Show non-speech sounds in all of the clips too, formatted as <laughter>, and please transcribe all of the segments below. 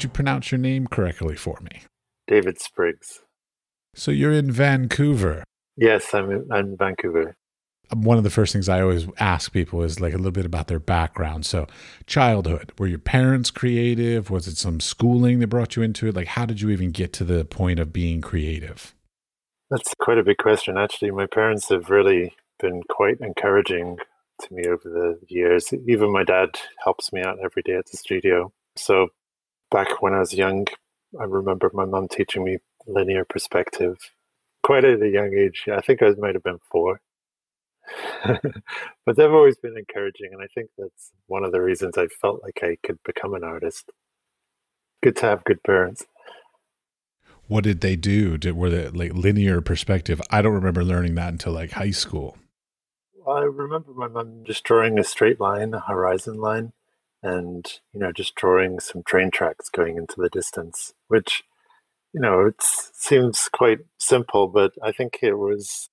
Could you pronounce your name correctly for me? David Spriggs. So you're in Vancouver. Yes, I'm in, I'm in Vancouver. Um, one of the first things I always ask people is like a little bit about their background. So, childhood, were your parents creative? Was it some schooling that brought you into it? Like, how did you even get to the point of being creative? That's quite a big question. Actually, my parents have really been quite encouraging to me over the years. Even my dad helps me out every day at the studio. So, back when I was young, I remember my mum teaching me linear perspective quite at a young age. I think I might have been four. <laughs> but they've always been encouraging, and I think that's one of the reasons I felt like I could become an artist. Good to have good parents. What did they do? Did were they like linear perspective? I don't remember learning that until like high school. I remember my mom just drawing a straight line, a horizon line, and you know just drawing some train tracks going into the distance which you know it seems quite simple but i think it was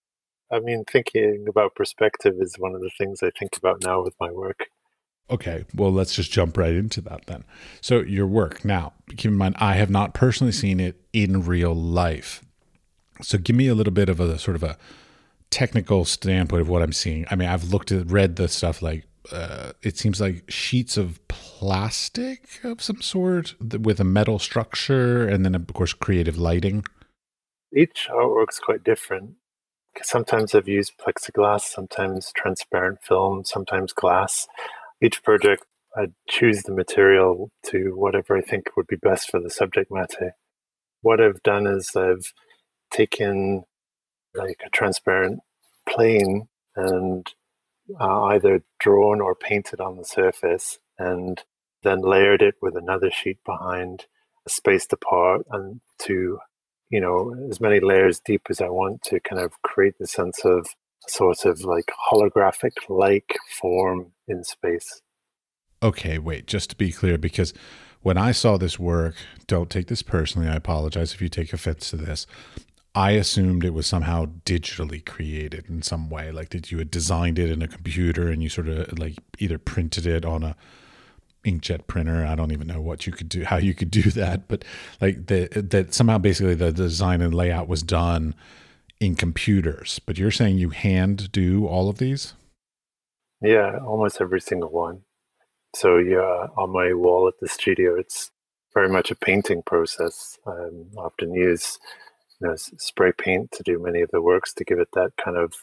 i mean thinking about perspective is one of the things i think about now with my work okay well let's just jump right into that then so your work now keep in mind i have not personally seen it in real life so give me a little bit of a sort of a technical standpoint of what i'm seeing i mean i've looked at read the stuff like uh, it seems like sheets of plastic of some sort with a metal structure, and then of course creative lighting. Each artwork's quite different. Sometimes I've used plexiglass, sometimes transparent film, sometimes glass. Each project, I choose the material to whatever I think would be best for the subject matter. What I've done is I've taken like a transparent plane and uh, either drawn or painted on the surface and then layered it with another sheet behind, spaced apart, and to, you know, as many layers deep as I want to kind of create the sense of sort of like holographic like form in space. Okay, wait, just to be clear, because when I saw this work, don't take this personally. I apologize if you take offense to this. I assumed it was somehow digitally created in some way, like that you had designed it in a computer and you sort of like either printed it on a inkjet printer. I don't even know what you could do, how you could do that, but like that that somehow basically the design and layout was done in computers. But you're saying you hand do all of these? Yeah, almost every single one. So yeah, on my wall at the studio, it's very much a painting process. I um, often use you know, spray paint to do many of the works to give it that kind of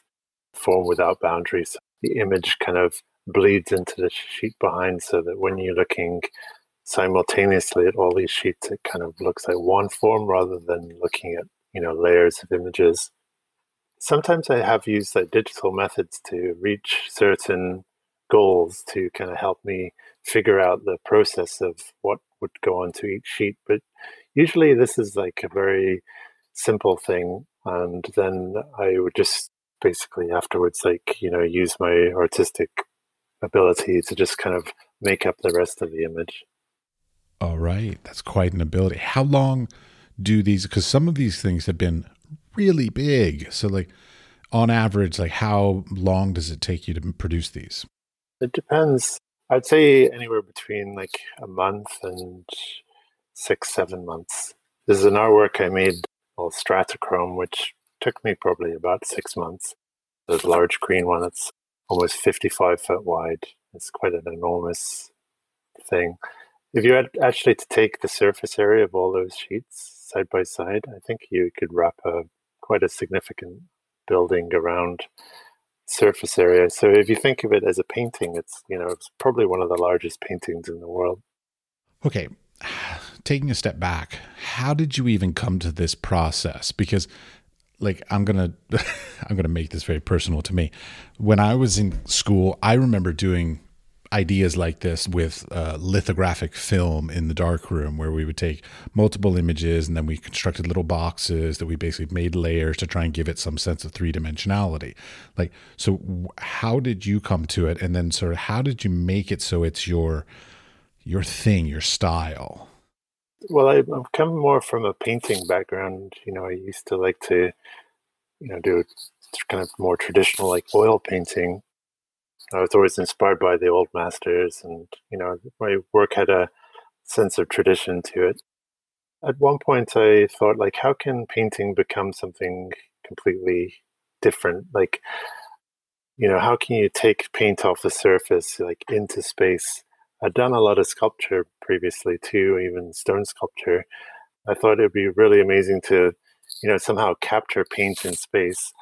form without boundaries. The image kind of bleeds into the sheet behind so that when you're looking simultaneously at all these sheets, it kind of looks like one form rather than looking at, you know, layers of images. Sometimes I have used like digital methods to reach certain goals to kind of help me figure out the process of what would go onto each sheet. But usually this is like a very simple thing and then i would just basically afterwards like you know use my artistic ability to just kind of make up the rest of the image all right that's quite an ability how long do these because some of these things have been really big so like on average like how long does it take you to produce these it depends i'd say anywhere between like a month and six seven months this is an artwork i made called Stratochrome, which took me probably about six months. The large green one, it's almost 55 foot wide. It's quite an enormous thing. If you had actually to take the surface area of all those sheets side by side, I think you could wrap a quite a significant building around surface area. So if you think of it as a painting, it's you know it's probably one of the largest paintings in the world. Okay, taking a step back, how did you even come to this process? Because like I'm gonna <laughs> I'm gonna make this very personal to me. When I was in school, I remember doing ideas like this with uh, lithographic film in the dark room where we would take multiple images and then we constructed little boxes that we basically made layers to try and give it some sense of three dimensionality like so how did you come to it and then sort of how did you make it so it's your your thing, your style? Well, I've come more from a painting background. You know, I used to like to you know, do kind of more traditional like oil painting. I was always inspired by the old masters, and you know, my work had a sense of tradition to it. At one point, I thought, like, how can painting become something completely different? Like, you know, how can you take paint off the surface, like, into space? I'd done a lot of sculpture previously too, even stone sculpture. I thought it'd be really amazing to, you know, somehow capture paint in space.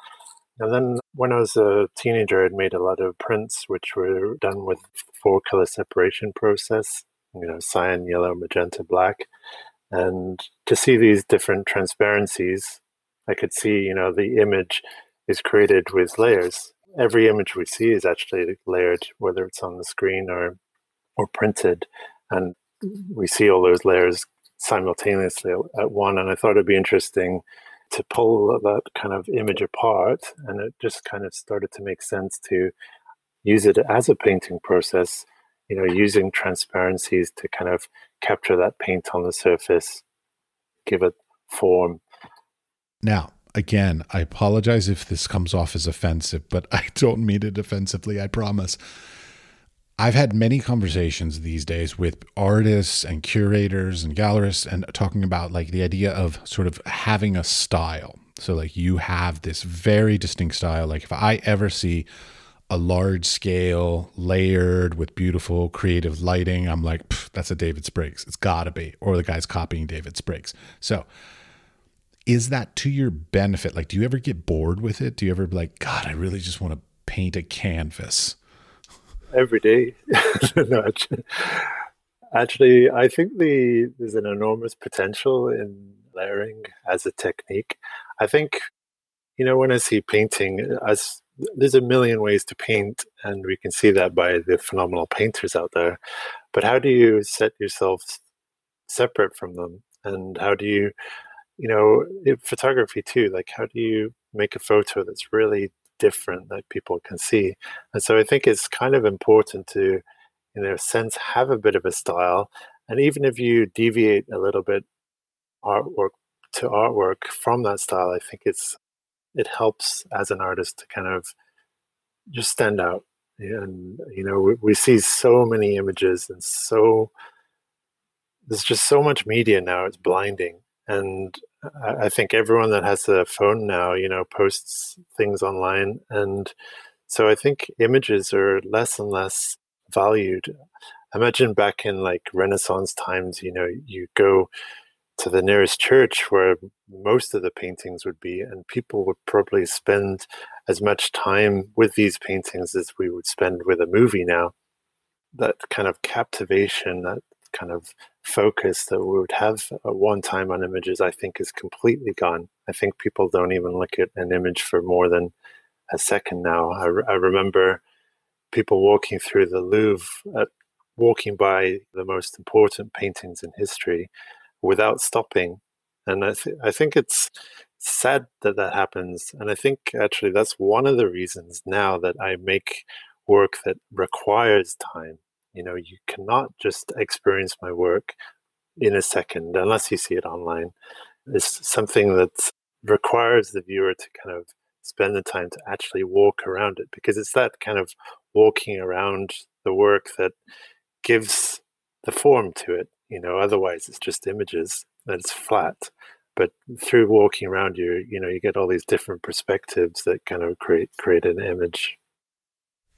And then when I was a teenager, I'd made a lot of prints which were done with four color separation process, you know, cyan, yellow, magenta, black. And to see these different transparencies, I could see, you know, the image is created with layers. Every image we see is actually layered, whether it's on the screen or or printed, and we see all those layers simultaneously at one. And I thought it'd be interesting to pull that kind of image apart, and it just kind of started to make sense to use it as a painting process. You know, using transparencies to kind of capture that paint on the surface, give it form. Now, again, I apologize if this comes off as offensive, but <laughs> I don't mean it offensively, I promise. I've had many conversations these days with artists and curators and gallerists and talking about like the idea of sort of having a style. So like you have this very distinct style. Like if I ever see a large scale layered with beautiful creative lighting, I'm like, that's a David Spriggs. It's gotta be. Or the guy's copying David Spriggs. So is that to your benefit? Like, do you ever get bored with it? Do you ever be like, God, I really just want to paint a canvas? Every day. <laughs> no, actually, I think the there's an enormous potential in layering as a technique. I think, you know, when I see painting, as there's a million ways to paint, and we can see that by the phenomenal painters out there. But how do you set yourself separate from them, and how do you, you know, photography too? Like, how do you make a photo that's really different that people can see. And so I think it's kind of important to, in a sense, have a bit of a style. And even if you deviate a little bit artwork to artwork from that style, I think it's it helps as an artist to kind of just stand out. And you know, we, we see so many images and so there's just so much media now; it's blinding. And I think everyone that has a phone now, you know, posts things online. And so I think images are less and less valued. Imagine back in like Renaissance times, you know, you go to the nearest church where most of the paintings would be, and people would probably spend as much time with these paintings as we would spend with a movie now. That kind of captivation, that kind of focus that we would have at one time on images, I think is completely gone. I think people don't even look at an image for more than a second now. I, I remember people walking through the Louvre, at, walking by the most important paintings in history without stopping. And I, th- I think it's sad that that happens. And I think actually that's one of the reasons now that I make work that requires time you know, you cannot just experience my work in a second unless you see it online. It's something that requires the viewer to kind of spend the time to actually walk around it because it's that kind of walking around the work that gives the form to it. You know, otherwise it's just images and it's flat. But through walking around you, you know, you get all these different perspectives that kind of create create an image.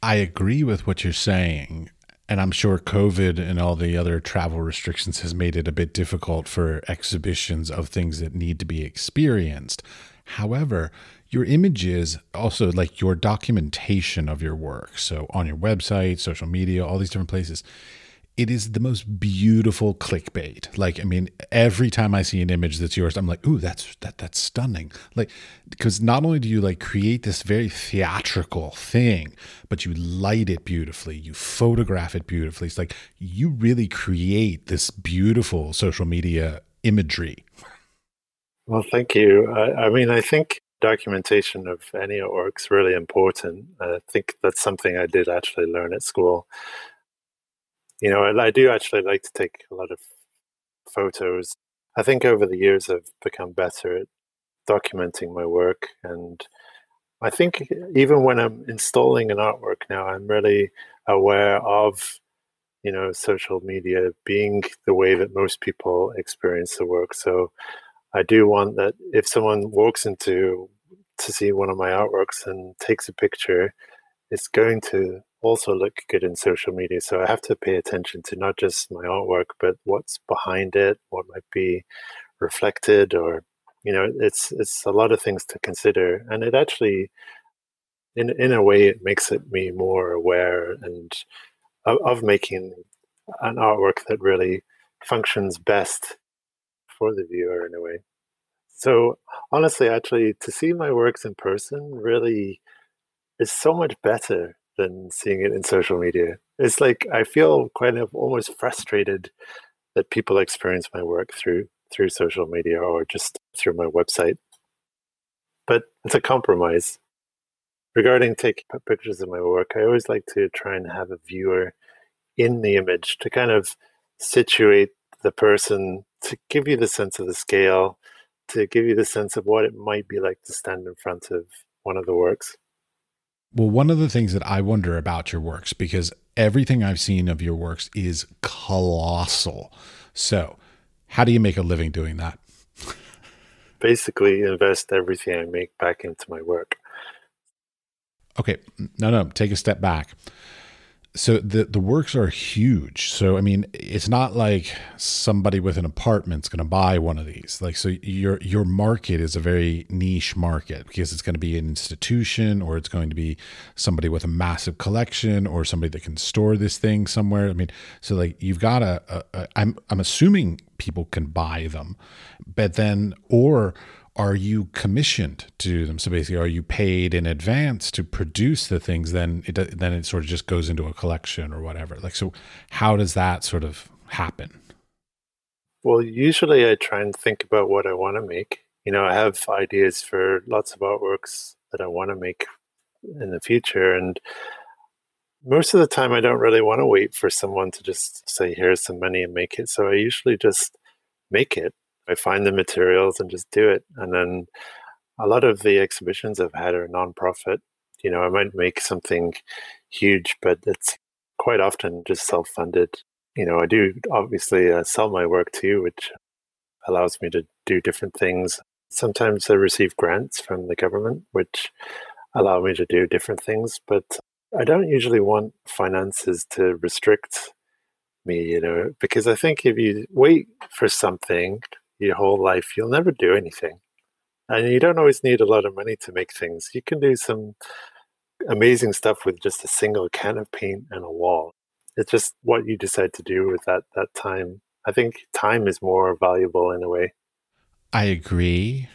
I agree with what you're saying and I'm sure COVID and all the other travel restrictions has made it a bit difficult for exhibitions of things that need to be experienced. However, your images, also like your documentation of your work, so on your website, social media, all these different places, it is the most beautiful clickbait. Like, I mean, every time I see an image that's yours, I'm like, ooh, that's that that's stunning. Like, because not only do you like create this very theatrical thing, but you light it beautifully, you photograph it beautifully. It's like you really create this beautiful social media imagery. Well, thank you. I, I mean, I think documentation of any artwork is really important. I think that's something I did actually learn at school you know, I, I do actually like to take a lot of photos. I think over the years I've become better at documenting my work. And I think even when I'm installing an artwork now, I'm really aware of you know social media being the way that most people experience the work. So I do want that if someone walks into to see one of my artworks and takes a picture, it's going to also look good in social media. So I have to pay attention to not just my artwork, but what's behind it, what might be reflected, or you know, it's it's a lot of things to consider. And it actually, in in a way, it makes it me more aware and of, of making an artwork that really functions best for the viewer in a way. So honestly, actually, to see my works in person really is so much better than seeing it in social media. It's like I feel kind of almost frustrated that people experience my work through through social media or just through my website. But it's a compromise. Regarding taking pictures of my work, I always like to try and have a viewer in the image to kind of situate the person to give you the sense of the scale, to give you the sense of what it might be like to stand in front of one of the works. Well, one of the things that I wonder about your works, because everything I've seen of your works is colossal. So, how do you make a living doing that? Basically, invest everything I make back into my work. Okay, no, no, take a step back so the the works are huge. So I mean, it's not like somebody with an apartment's going to buy one of these. Like so your your market is a very niche market because it's going to be an institution or it's going to be somebody with a massive collection or somebody that can store this thing somewhere. I mean, so like you've got a, a, a I'm I'm assuming people can buy them. But then or are you commissioned to do them? So basically, are you paid in advance to produce the things? Then it then it sort of just goes into a collection or whatever. Like so, how does that sort of happen? Well, usually I try and think about what I want to make. You know, I have ideas for lots of artworks that I want to make in the future, and most of the time I don't really want to wait for someone to just say, "Here's some money and make it." So I usually just make it I find the materials and just do it. And then a lot of the exhibitions I've had are nonprofit. You know, I might make something huge, but it's quite often just self funded. You know, I do obviously uh, sell my work too, which allows me to do different things. Sometimes I receive grants from the government, which allow me to do different things, but I don't usually want finances to restrict me, you know, because I think if you wait for something your whole life, you'll never do anything. And you don't always need a lot of money to make things. You can do some amazing stuff with just a single can of paint and a wall. It's just what you decide to do with that that time. I think time is more valuable in a way. I agree,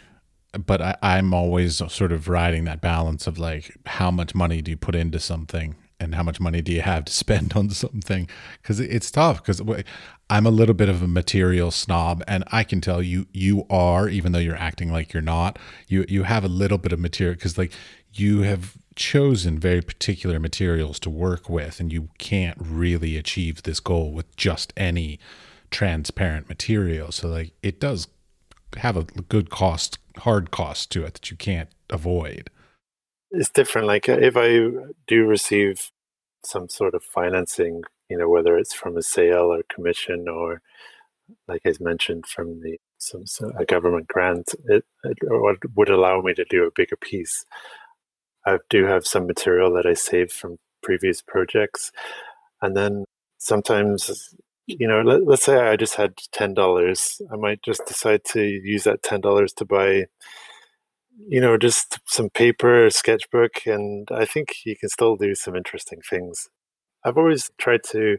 but I, I'm always sort of riding that balance of like how much money do you put into something and how much money do you have to spend <laughs> on something? Because it's tough because i'm a little bit of a material snob and i can tell you you are even though you're acting like you're not you you have a little bit of material because like you have chosen very particular materials to work with and you can't really achieve this goal with just any transparent material. So like it does have a good cost hard cost to it that you can't avoid it's different. Like uh, if I do receive some sort of financing, you know, whether it's from a sale or commission or, like I mentioned, from the some, some a government grant, it, it would allow me to do a bigger piece. I do have some material that I saved from previous projects, and then sometimes you know let, us say i just had $10 i might just decide to use that $10 to buy you know, just some paper, sketchbook, and I think you can still do some interesting things. I've always tried to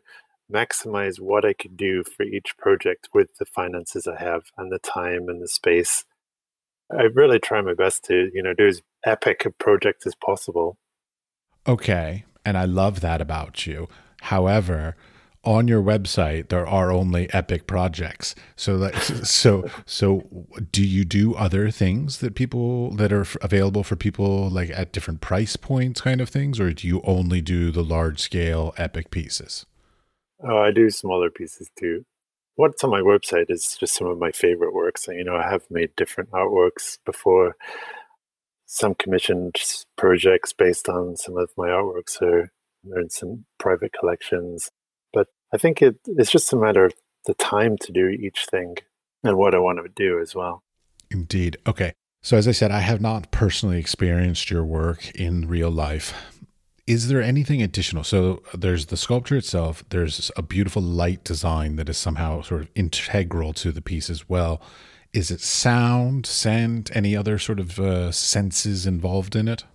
maximize what I could do for each project with the finances I have and the time and the space. I really try my best to, you know, do as epic a project as possible. Okay. And I love that about you. However, on your website there are only epic projects so that <laughs> so so do you do other things that people that are available for people like at different price points kind of things or do you only do the large scale epic pieces oh i do smaller pieces too what's on my website is just some of my favorite works. You know, I have made different artworks before. Some commissioned projects based on some of my artworks are in some private collections. I think it, it's just a matter of the time to do each thing and what I want to do as well. Indeed. Okay. So, as I said, I have not personally experienced your work in real life. Is there anything additional? So, there's the sculpture itself, there's a beautiful light design that is somehow sort of integral to the piece as well. Is it sound, scent, any other sort of uh, senses involved in it?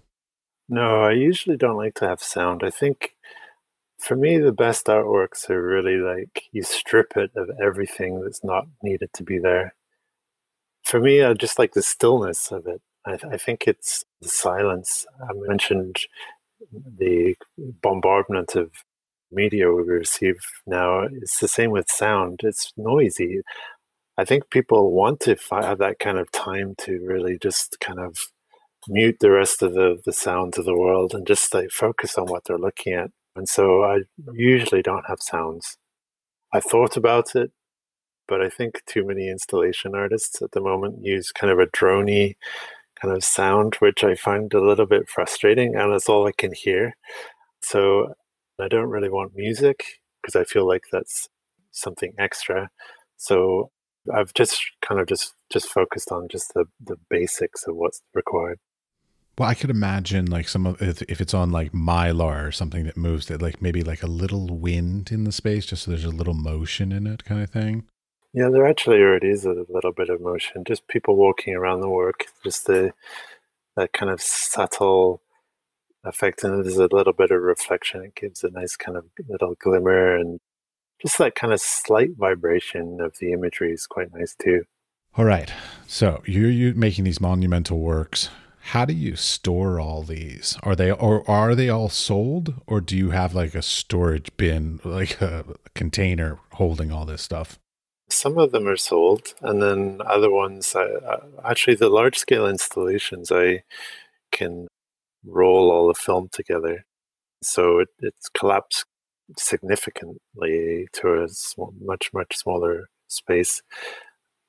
No, I usually don't like to have sound. I think for me, the best artworks are really like you strip it of everything that's not needed to be there. For me, I just like the stillness of it. I, I think it's the silence. I mentioned the bombardment of media we receive now. It's the same with sound. It's noisy. I think people want to have that kind of time to really just kind of mute the rest of the, the sounds of the world and just like focus on what they're looking at. And so I usually don't have sounds. I thought about it, but I think too many installation artists at the moment use kind of a drony kind of sound, which I find a little bit frustrating, and it's all I can hear. So I don't really want music because I feel like that's something extra. So I've just kind of just just focused on just the the basics of what's required. Well, I could imagine like some of if, if it's on like mylar or something that moves that like maybe like a little wind in the space, just so there's a little motion in it, kind of thing. Yeah, there actually already is a little bit of motion. Just people walking around the work, just the that kind of subtle effect, and there's a little bit of reflection. It gives a nice kind of little glimmer, and just that kind of slight vibration of the imagery is quite nice too. All right, so you're you making these monumental works how do you store all these? Are they or are they all sold or do you have like a storage bin like a container holding all this stuff? Some of them are sold and then other ones actually the large scale installations i can roll all the film together. So it, it's collapsed significantly to a much much smaller space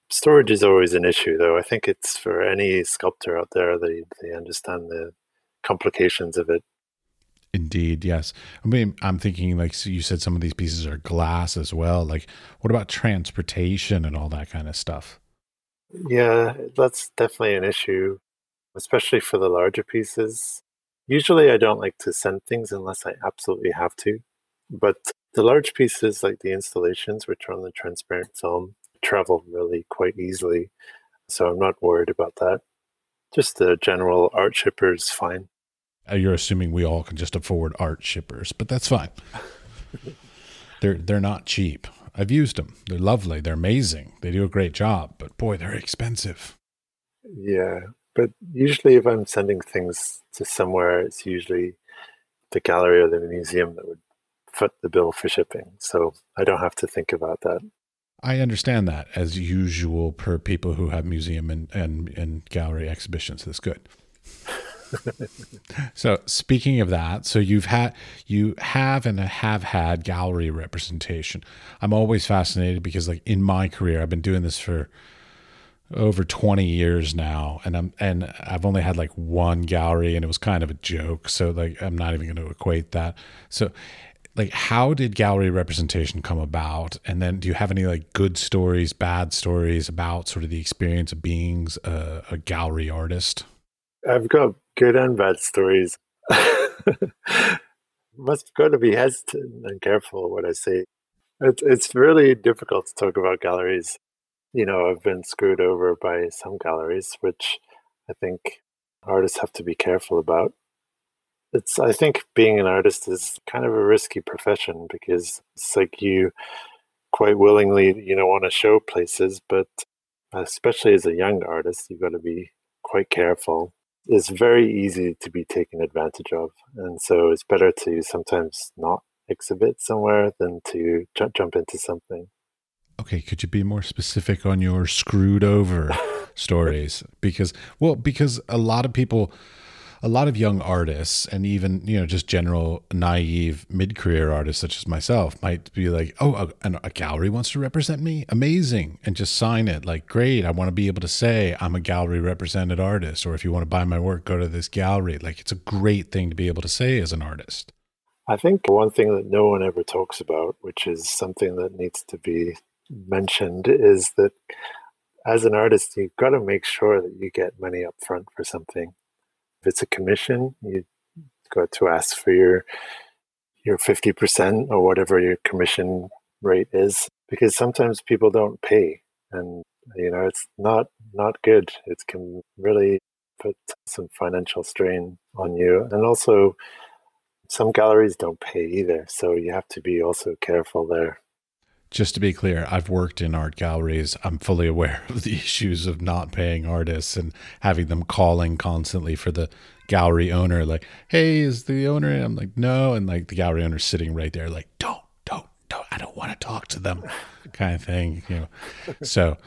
Storage is always an issue, though. I think it's for any sculptor out there, they, they understand the complications of it. Indeed, yes. I mean, I'm thinking like so you said, some of these pieces are glass as well. Like, what about transportation and all that kind of stuff? Yeah, that's definitely an issue, especially for the larger pieces. Usually, I don't like to send things unless I absolutely have to. But the large pieces, like the installations, which are on the transparent film, travel really quite easily. So I'm not worried about that. Just the general art shipper is fine. Uh, you're assuming we all can just afford art shippers, but that's fine. <laughs> they're they're not cheap. I've used them. They're lovely. They're amazing. They do a great job, but boy, they're expensive. Yeah, but usually if I'm sending things to somewhere, it's usually the gallery or the museum that would foot the bill for shipping. So I don't have to think about that. I understand that as usual per people who have museum and, and, and gallery exhibitions. That's good. <laughs> so speaking of that, so you've had you have and have had gallery representation. I'm always fascinated because like in my career, I've been doing this for over 20 years now and I'm and I've only had like one gallery and it was kind of a joke so like I'm not even going to equate that so like how did gallery representation come about? And then do you have any like good stories bad stories about sort of the experience of being a, a gallery artist? I've got good and bad stories. <laughs> Must got to be hesitant and careful what i say. It's, it's really difficult to talk about galleries. You know i've been screwed over by some galleries which i think artists have to be careful about it's i think being an artist is kind of a risky profession because it's like you quite willingly you know want to show places but especially as a young artist you've got to be quite careful. It's very easy to be taken advantage of and so it's better to sometimes not exhibit somewhere than to j- jump into something. Okay could you be more specific on your screwed over <laughs> stories? Because well because a lot of people a lot of young artists and even you know just general naive mid-career artists such as myself might be like oh a, a, gallery wants to represent me? Amazing. And just sign it like great i want to be able to say i'm a gallery represented artist or if you want to buy my work go to this gallery. Like it's a great thing to be able to say as an artist. I think one thing that no one ever talks about which is something that needs to be mentioned is that as an artist you've got to make sure that you get money up front for something if it's a commission, you go to ask for your your 50% or whatever your commission rate is because sometimes people don't pay and you know it's not not good. It can really put some financial strain on you and also some galleries don't pay either so you have to be also careful there just to be clear, I've worked in art galleries. I'm fully aware of the <laughs> issues of not paying artists and having them calling constantly for the gallery owner, like, hey, is the owner? I'm like, no. And like the gallery owner sitting right there, like, don't, don't, don't, I don't want to talk to them, <laughs> kind of thing, you know. So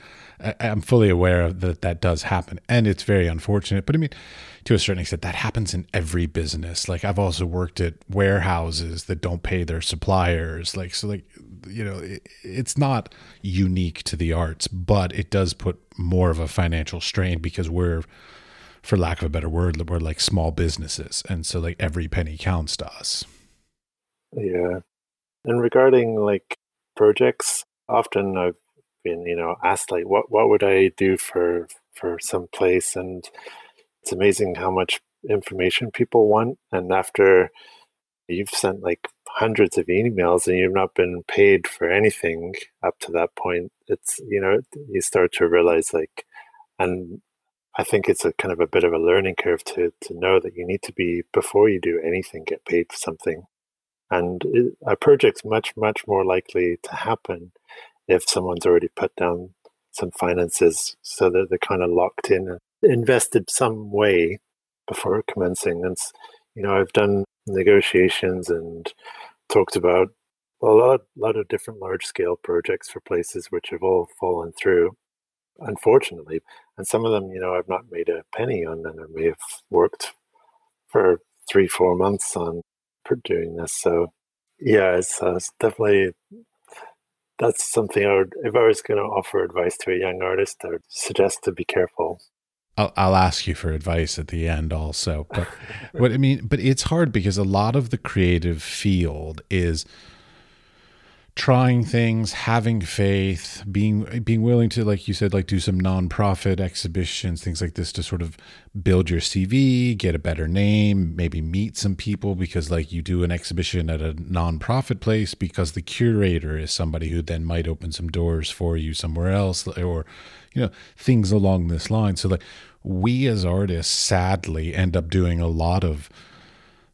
I, I'm fully aware that that does happen. And it's very unfortunate. But I mean, to a certain extent, that happens in every business. Like I've also worked at warehouses that don't pay their suppliers. Like, so like, you know, it, it's not unique to the arts, but it does put more of a financial strain because we're, for lack of a better word, we're like small businesses. And so like every penny counts to us. Yeah. And regarding like projects, often I've been, you know, asked like what what would I do for for some place and it's amazing how much information people want. And after you've sent like hundreds of emails and you've not been paid for anything up to that point, it's, you know, you start to realize like, and I think it's a kind of a bit of a learning curve to, to know that you need to be, before you do anything, get paid for something. And it, a project's much, much more likely to happen if someone's already put down some finances so that they're kind of locked in and invested some way before commencing. And, you know, I've done negotiations and talked about a lot, lot of different large scale projects for places which have all fallen through, unfortunately. And some of them, you know, I've not made a penny on, and I may have worked for three, four months on doing this. So, yeah, it's, uh, it's definitely that's something I would, if I was going to offer advice to a young artist, I would suggest to be careful. I'll, I'll ask you for advice at the end also. But <laughs> what I mean, but it's hard because a lot of the creative field is trying things, having faith, being being willing to, like you said, like do some nonprofit exhibitions, things like this to sort of build your CV, get a better name, maybe meet some people because like you do an exhibition at a nonprofit place because the curator is somebody who then might open some doors for you somewhere else or you know things along this line. So like we as artists sadly end up doing a lot of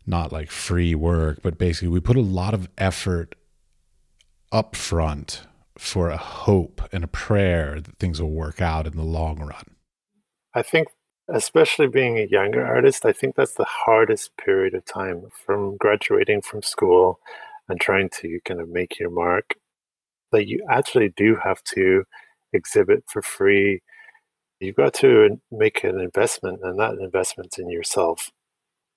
not like free work, but basically we put a lot of effort upfront for a hope and a prayer that things will work out in the long run? I think, especially being a younger artist, I think that's the hardest period of time from graduating from school and trying to kind of make your mark. That you actually do have to exhibit for free. You've got to make an investment, and that investment's in yourself.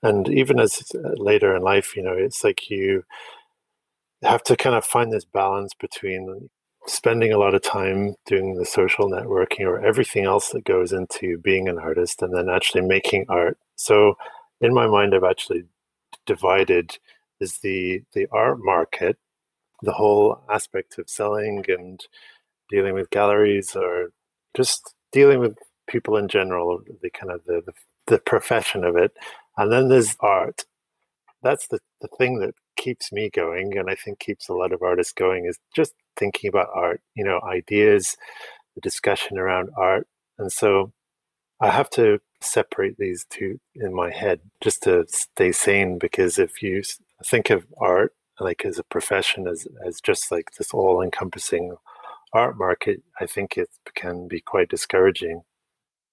And even as later in life, you know, it's like you have to kind of find this balance between spending a lot of time doing the social networking or everything else that goes into being an artist and then actually making art. So in my mind I've actually divided is the the art market, the whole aspect of selling and dealing with galleries or just dealing with people in general, the kind of the, the, profession of it. And then there's art. That's the, the thing that keeps me going and I think keeps a lot of artists going is just thinking about art, you know, ideas, the discussion around art. And so I have to separate these two in my head just to stay sane because if you think of art like as a profession as, as just like this all encompassing art market, I think it can be quite discouraging.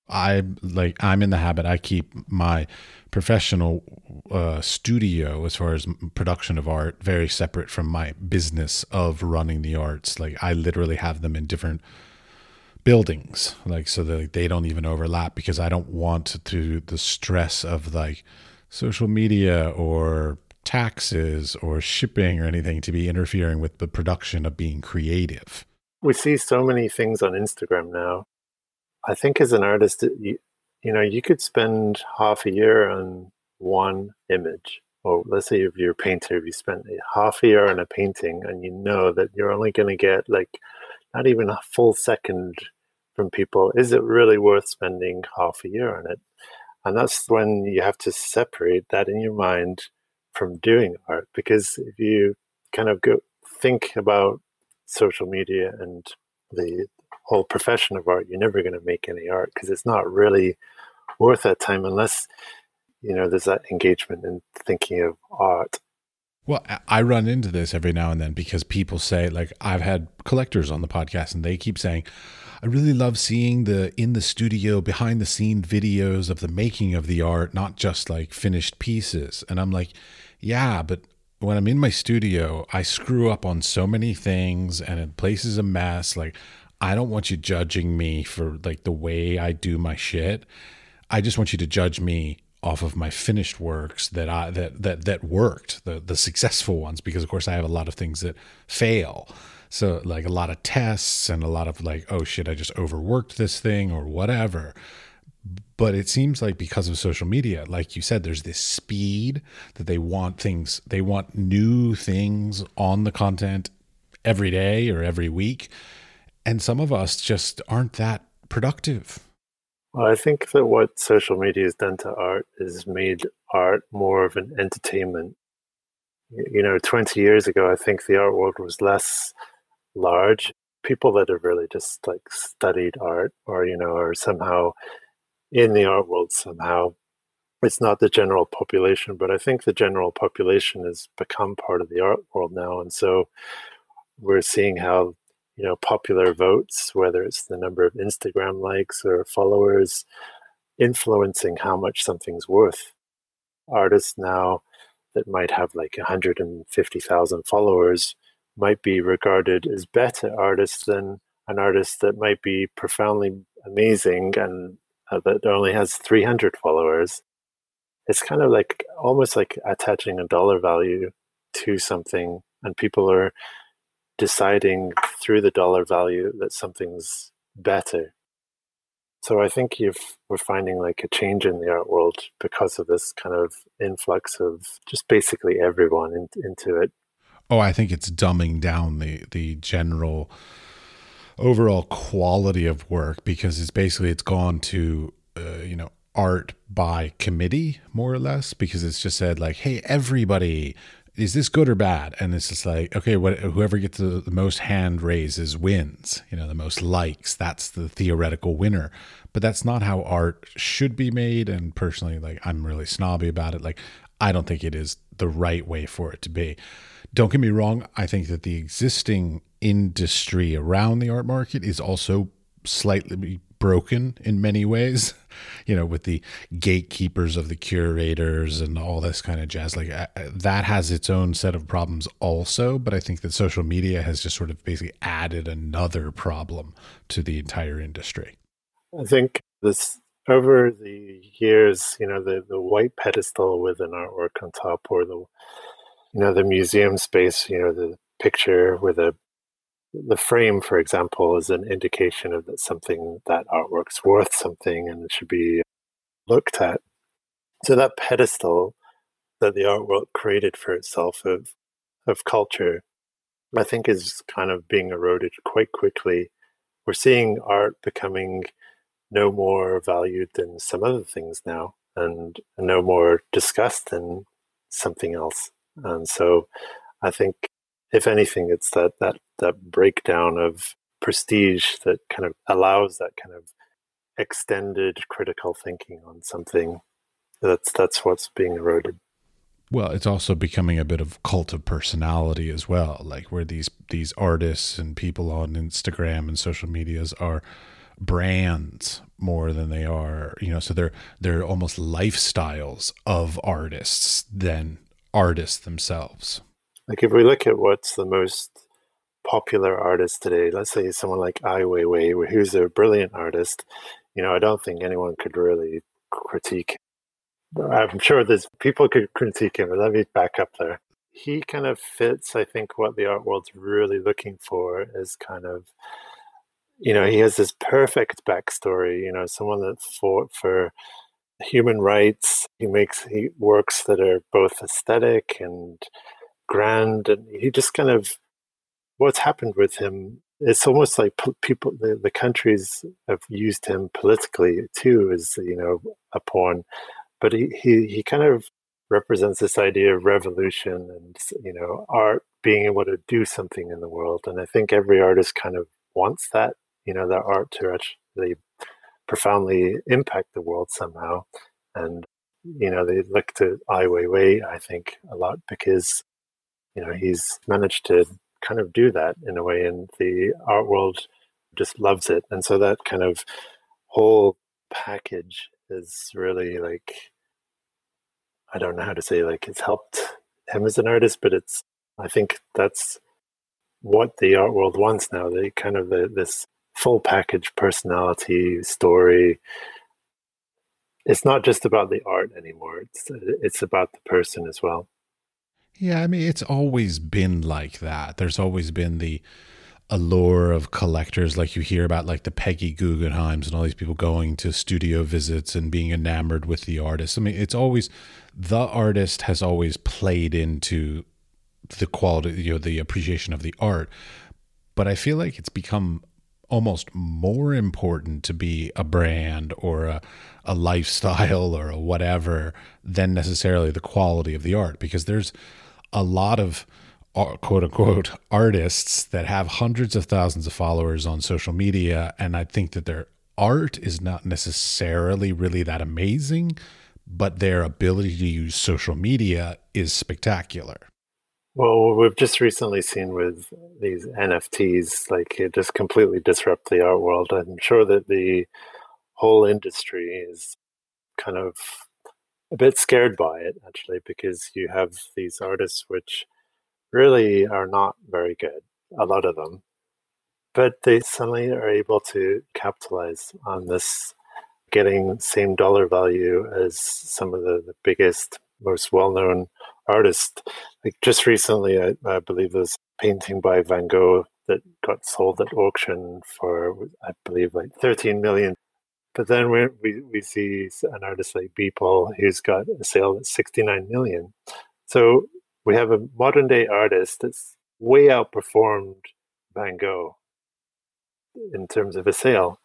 I like I'm in the habit I keep my professional uh, studio as far as production of art very separate from my business of running the arts. Like I literally have them in different buildings like so that they don't even overlap because i don't want to the stress of like social media or taxes or shipping or anything to be interfering with the production of being creative. We see so many things on instagram now i think as an artist you, you know you could spend half a year on one image or let's say if you're a painter, if you spent half a year on a painting and you know that you're only going to get like not even a full second from people, is it really worth spending half a year on it? And that's when you have to separate that in your mind from doing art. Because if you kind of go think about social media and the whole profession of art, you're never going to make any art because it's not really worth that time unless you know there's that engagement in thinking of art. Well i run into this every now and then because people say like i've had collectors on the podcast and they keep saying i really love seeing the in the studio behind the scene videos of the making of the art not just like finished pieces. And i'm like yeah but when i'm in my studio i screw up on so many things and it places a mess like i don't want you judging me for like the way i do my shit i just want you to judge me off of my finished works that I that that that worked, the the successful ones, because of course I have a lot of things that fail. So like a lot of tests and a lot of like, oh shit, I just overworked this thing or whatever. But it seems like because of social media, like you said, there's this speed that they want things, they want new things on the content every day or every week. And some of us just aren't that productive well, I think that what social media has done to art is made art more of an entertainment. You know, 20 years ago, I think the art world was less large. People that have really just like studied art or, you know, are somehow in the art world somehow. It's not the general population, but I think the general population has become part of the art world now. And so we're seeing how you know popular votes whether it's the number of instagram likes or followers influencing how much something's worth. Artists now that might have like 150,000 followers might be regarded as better artists than an artist that might be profoundly amazing and uh, that only has 300 followers. It's kind of like almost like attaching a dollar value to something and people are deciding through the dollar value that something's better. So I think you've we're finding like a change in the art world because of this kind of influx of just basically everyone in, into it. Oh, I think it's dumbing down the the general overall quality of work because it's basically it's gone to uh, you know art by committee more or less because it's just said like hey everybody is this good or bad? And it's just like, okay, what, whoever gets the, the, most hand raises wins, you know, the most likes, that's the theoretical winner. But that's not how art should be made. And personally, like, I'm really snobby about it. Like, I don't think it is the right way for it to be. Don't get me wrong. I think that the existing industry around the art market is also slightly broken in many ways <laughs> you know with the gatekeepers of the curators and all this kind of jazz. Like uh, that has its own set of problems also but i think that social media has just sort of basically added another problem to the entire industry. I think this over the years you know the the white pedestal with an artwork on top or the you know the museum space you know the picture with a the frame, for example, is an indication of that something that artwork's worth something and it should be looked at. So that pedestal that the artwork created for itself of of culture, I think is kind of being eroded quite quickly. We're seeing art becoming no more valued than some other things now and no more discussed than something else. And so I think if anything, it's that that that breakdown of prestige that kind of allows that kind of extended critical thinking on something. That's that's what's being eroded. Well, it's also becoming a bit of cult of personality as well, like where these these artists and people on Instagram and social medias are brands more than they are, you know, so they're they're almost lifestyles of artists than artists themselves like if we look at what's the most popular artist today, let's say someone like Ai Weiwei, who's a brilliant artist, you know, I don't think anyone could really critique. I'm sure there's people could critique him, but let me back up there. He kind of fits, I think, what the art world's really looking for is kind of, you know, he has this perfect backstory, you know, someone that fought for human rights. He makes he works that are both aesthetic and grand, and he just kind of what's happened with him. It's almost like people, the, the countries have used him politically too, as you know, a pawn. But he, he he kind of represents this idea of revolution and you know art being able to do something in the world. And I think every artist kind of wants that, you know, that art to actually profoundly impact the world somehow. And, you know, they look to Ai Weiwei, I think, a lot because, you know, he's managed to kind of do that in a way, and the art world just loves it. And so that kind of whole package is really like, I don't know how to say, like, it's helped him as an artist, but it's, I think that's what the art world wants now. They kind of the, this full package personality story it's not just about the art anymore it's it's about the person as well yeah i mean it's always been like that. There's always been the allure of collectors like you hear about like the peggy guggenheims and all these people going to studio visits and being enamored with the artist. I mean it's always the artist has always played into the quality you know the appreciation of the art. But i feel like it's become almost more important to be a brand or a, a lifestyle or a whatever than necessarily the quality of the art because there's a lot of uh, quote unquote artists that have hundreds of thousands of followers on social media and i think that their art is not necessarily really that amazing but their ability to use social media is spectacular well, we've just recently seen with these NFTs, like it just completely disrupt the art world. I'm sure that the whole industry is kind of a bit scared by it, actually, because you have these artists which really are not very good, a lot of them, but they suddenly are able to capitalize on this getting same dollar value as some of the, the biggest, most well known artist. Like just recently, I, I believe there's painting by Van Gogh that got sold at auction for, I believe, like 13 million. But then we, we, we see an artist like Beeple who's got a sale at 69 million. So we have a modern day artist that's way outperformed Van Gogh in terms of a sale.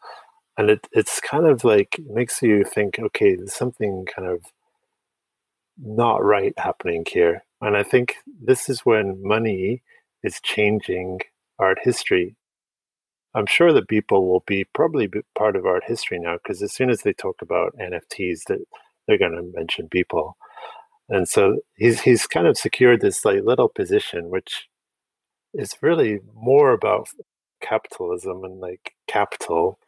And it, it's kind of like, makes you think, okay, there's something kind of not right happening here. And I think this is when money is changing art history. I'm sure that people will be probably part of art history now because as soon as they talk about NFTs, that they're going to mention Beeple. And so he's he's kind of secured this like little position, which is really more about capitalism and like capital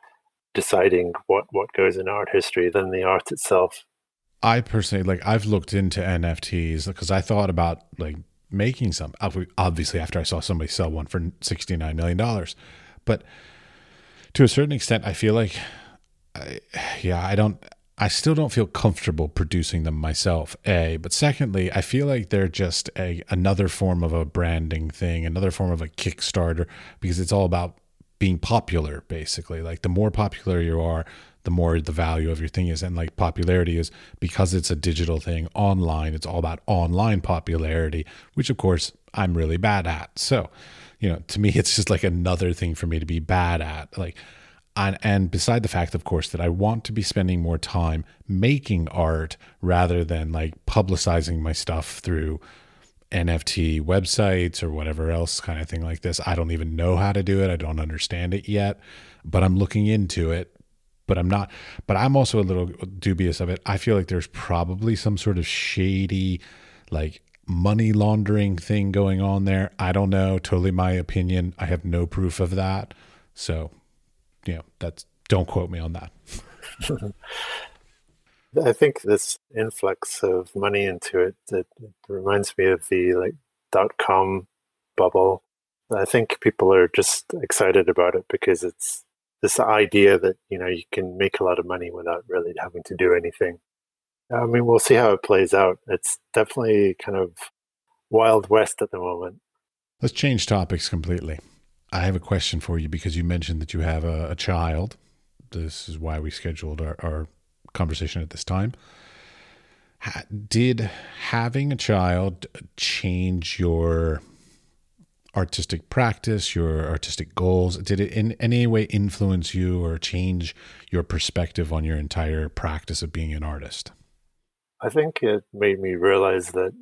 deciding what what goes in art history than the art itself. I personally like I've looked into NFTs because I thought about like making some obviously after I saw somebody sell one for 69 million dollars but to a certain extent I feel like I, yeah I don't I still don't feel comfortable producing them myself a but secondly I feel like they're just a another form of a branding thing another form of a kickstarter because it's all about being popular basically like the more popular you are the more the value of your thing is. And like popularity is because it's a digital thing online, it's all about online popularity, which of course I'm really bad at. So, you know, to me, it's just like another thing for me to be bad at. Like, and, and beside the fact, of course, that I want to be spending more time making art rather than like publicizing my stuff through NFT websites or whatever else kind of thing like this. I don't even know how to do it. I don't understand it yet, but I'm looking into it but I'm not. But I'm also a little dubious of it. I feel like there's probably some sort of shady, like money laundering thing going on there. I don't know. Totally my opinion. I have no proof of that. So, you know, that's don't quote me on that. <laughs> I think this influx of money into it that reminds me of the like dot com bubble I think people are just excited about it because it's this idea that you know you can make a lot of money without really having to do anything. I mean, we'll see how it plays out. It's definitely kind of wild west at the moment. Let's change topics completely. I have a question for you because you mentioned that you have a, a child. This is why we scheduled our, our conversation at this time. Did having a child change your artistic practice, your artistic goals? Did it in any way influence you or change your perspective on your entire practice of being an artist? I think it made me realize that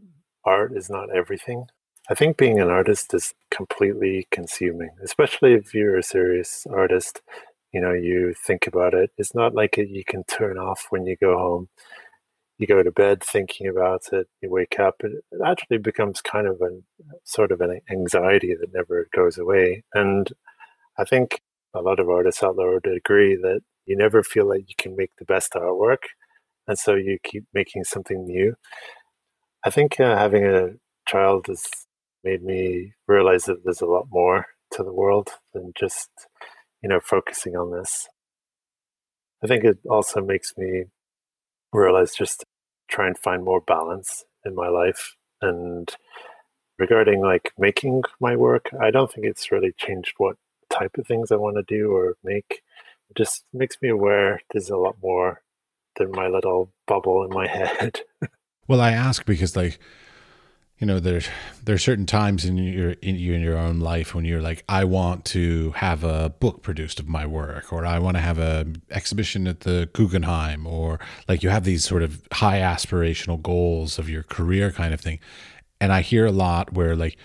art is not everything. I think being an artist is completely consuming, especially if you're a serious artist. You know, you think about it. It's not like it, you can turn off when you go home. You go to bed thinking about it. You wake up. It, it actually becomes kind of a sort of an anxiety that never goes away. And I think a lot of artists out there would agree that you never feel like you can make the best artwork, and so you keep making something new. I think uh, having a child has made me realize that there's a lot more to the world than just, you know, focusing on this. I think it also makes me realize just try and find more balance in my life. And regarding like making my work, I don't think it's really changed what type of things I want to do or make. It just makes me aware there's a lot more than my little bubble in my head. <laughs> Well, I ask because like you know there's are certain times in your in, in your own life when you're like I want to have a book produced of my work or I want to have a exhibition at the Guggenheim or like you have these sort of high aspirational goals of your career kind of thing. And I hear a lot where like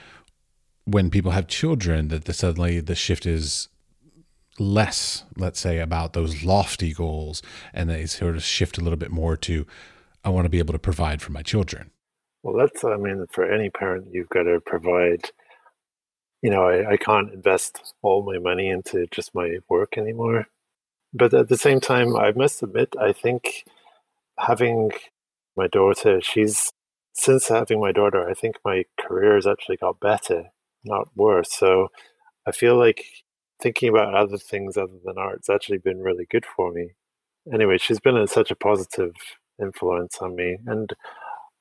when people have children that the, suddenly the shift is less let's say about those lofty goals and they sort of shift a little bit more to I want to be able to provide for my children. Well, that's, I mean, for any parent, you've got to provide. You know, I, I can't invest all my money into just my work anymore. But at the same time, I must admit, I think having my daughter, she's, since having my daughter, I think my career has actually got better, not worse. So I feel like thinking about other things other than art has actually been really good for me. Anyway, she's been a, such a positive influence on me and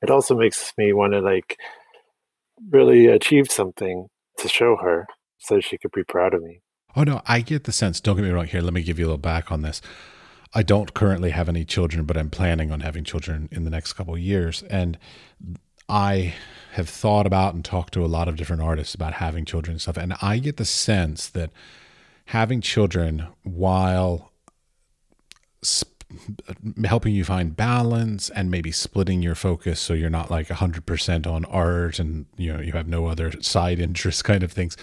it also makes me want to like really achieve something to show her so she could be proud of me oh no i get the sense don't get me wrong here let me give you a little back on this i don't currently have any children but i'm planning on having children in the next couple years and i have thought about and talked to a lot of different artists about having children and stuff and i get the sense that having children while sp- helping you find balance and maybe splitting your focus so you're not like 100% on art and you know you have no other side interests kind of things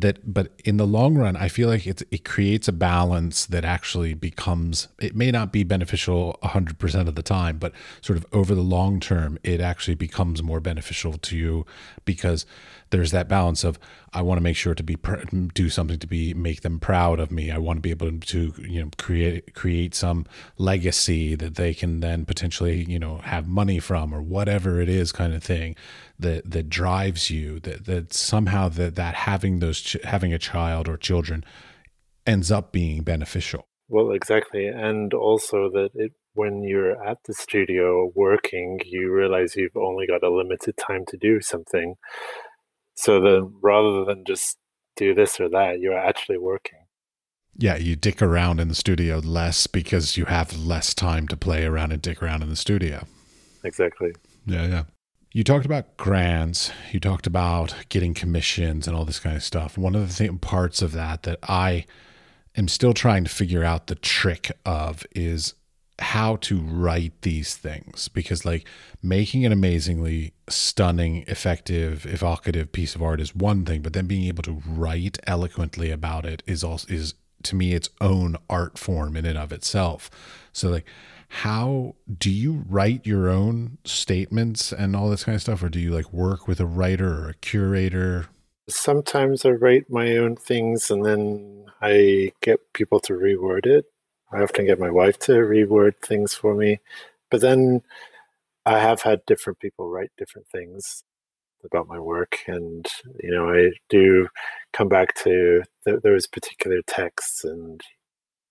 that but in the long run i feel like it, it creates a balance that actually becomes it may not be beneficial 100% of the time but sort of over the long term it actually becomes more beneficial to you because there's that balance of I want to make sure to be do something to be make them proud of me. I want to be able to you know create create some legacy that they can then potentially you know have money from or whatever it is kind of thing that that drives you that that somehow that that having those having a child or children ends up being beneficial. Well, exactly, and also that it when you're at the studio working, you realize you've only got a limited time to do something. So then rather than just do this or that, you're actually working. Yeah, you dick around in the studio less because you have less time to play around and dick around in the studio. Exactly. Yeah, yeah. You talked about grants, you talked about getting commissions and all this kind of stuff. One of the th- parts of that that I am still trying to figure out the trick of is how to write these things because like making an amazingly stunning effective evocative piece of art is one thing but then being able to write eloquently about it is also is to me its own art form in and of itself. So like how do you write your own statements and all this kind of stuff or do you like work with a writer or a curator? Sometimes i write my own things and then i get people to reword it I often get my wife to reword things for me. But then I have had different people write different things. about my work, and you know, I do come back to th- those particular texts, and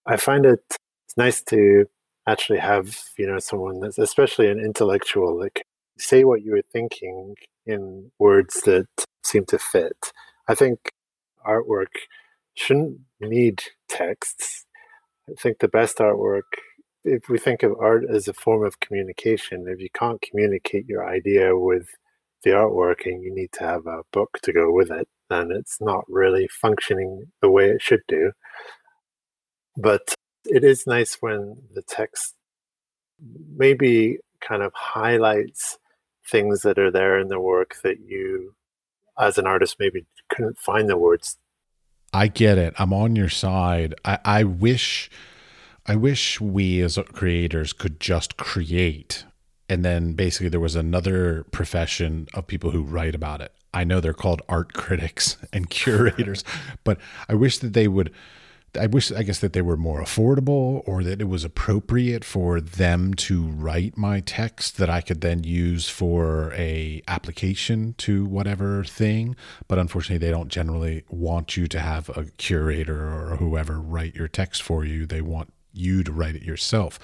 I find it it's nice to actually have you know someone that's especially an intellectual that can say what you were thinking in words that seem to fit. I think artwork shouldn't need texts. I think the best artwork if we think of art as a form of communication, if you can't communicate your idea with the artwork and you need to have a book to go with it, then it's not really functioning the way it should do. But it is nice when the text maybe kind of highlights things that are there in the work that you, as an artist, maybe couldn't find the words. I get it. I'm on your side. I, I wish I wish we as creators could just create and then basically there was another profession of people who write about it. I know they're called art <laughs> critics and curators, but I wish that they would I wish I guess that they were more affordable or that it was appropriate for them to write my text that I could then use for a application to whatever thing, but unfortunately they don't generally want you to have a curator or whoever write your text for you. They want you to write it yourself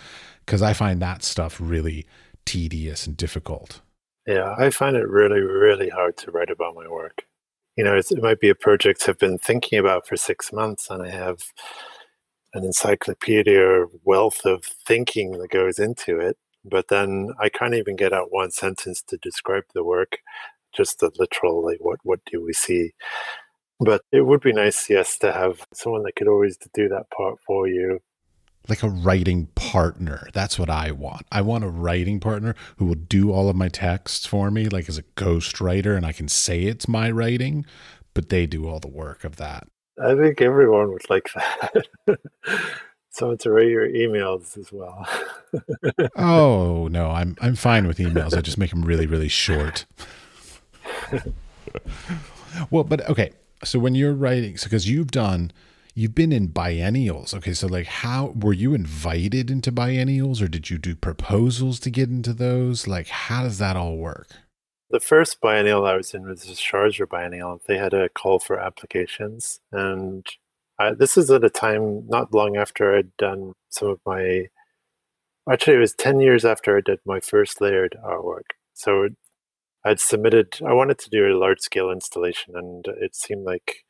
because I find that stuff really tedious and difficult. Yeah, I find it really, really hard to write about my work. You know, it might be a project I've been thinking about for six months, and I have an encyclopedia wealth of thinking that goes into it. But then I can't even get out one sentence to describe the work, just the literal, like, what, what do we see? But it would be nice, yes, to have someone that could always do that part for you like a writing partner. That's what I want. I want a writing partner who will do all of my texts for me, like as a ghost writer, and I can say it's my writing, but they do all the work of that. I think everyone would like that. Someone to write your emails as well. <laughs> oh no, I'm I'm fine with emails. I just make them really really short. <laughs> well, but okay. So when you're writing, so because you've done you've been in biennials. Okay, so like how were you invited into biennials or did you do proposals to get into those? Like how does that all work? The first biennial I was in was the Sharjah biennial. They had a call for applications and I, this is at a time not long after I'd done some of my actually it was 10 years after I did my first layered artwork. So I'd submitted I wanted to do a large scale installation and it seemed like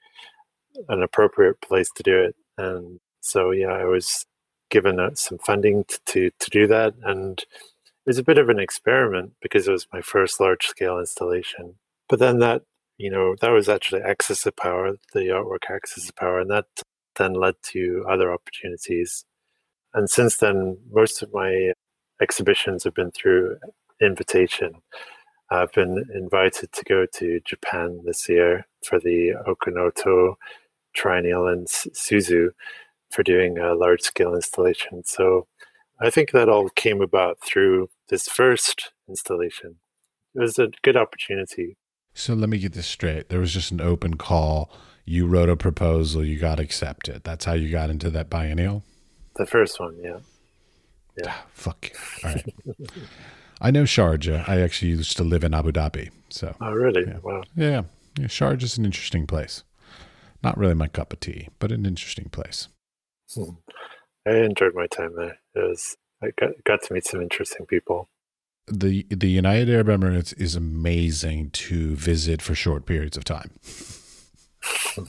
an appropriate place to do it. And so, yeah, I was given uh, some funding to, to, to do that. And it was a bit of an experiment because it was my first large scale installation. But then that, you know, that was actually Axis of Power, the artwork Axis of Power, and that then led to other opportunities. And since then, most of my exhibitions have been through invitation. I've been invited to go to Japan this year for the Oku-Noto Triennial and Suzu for doing a large scale installation. So I think that all came about through this first installation. It was a good opportunity. So let me get this straight. There was just an open call. You wrote a proposal, you got accepted. That's how you got into that biennial? The first one, yeah. Yeah. Ah, fuck. All right. I know Sharjah. I actually used to live in Abu Dhabi. So Oh really? Yeah. Wow. Yeah. yeah. Sharjah is an interesting place. Not really my cup of tea, but an interesting place. Hmm. I enjoyed my time there. It was I got, got to meet some interesting people. The the United Arab Emirates is amazing to visit for short periods of time. <laughs>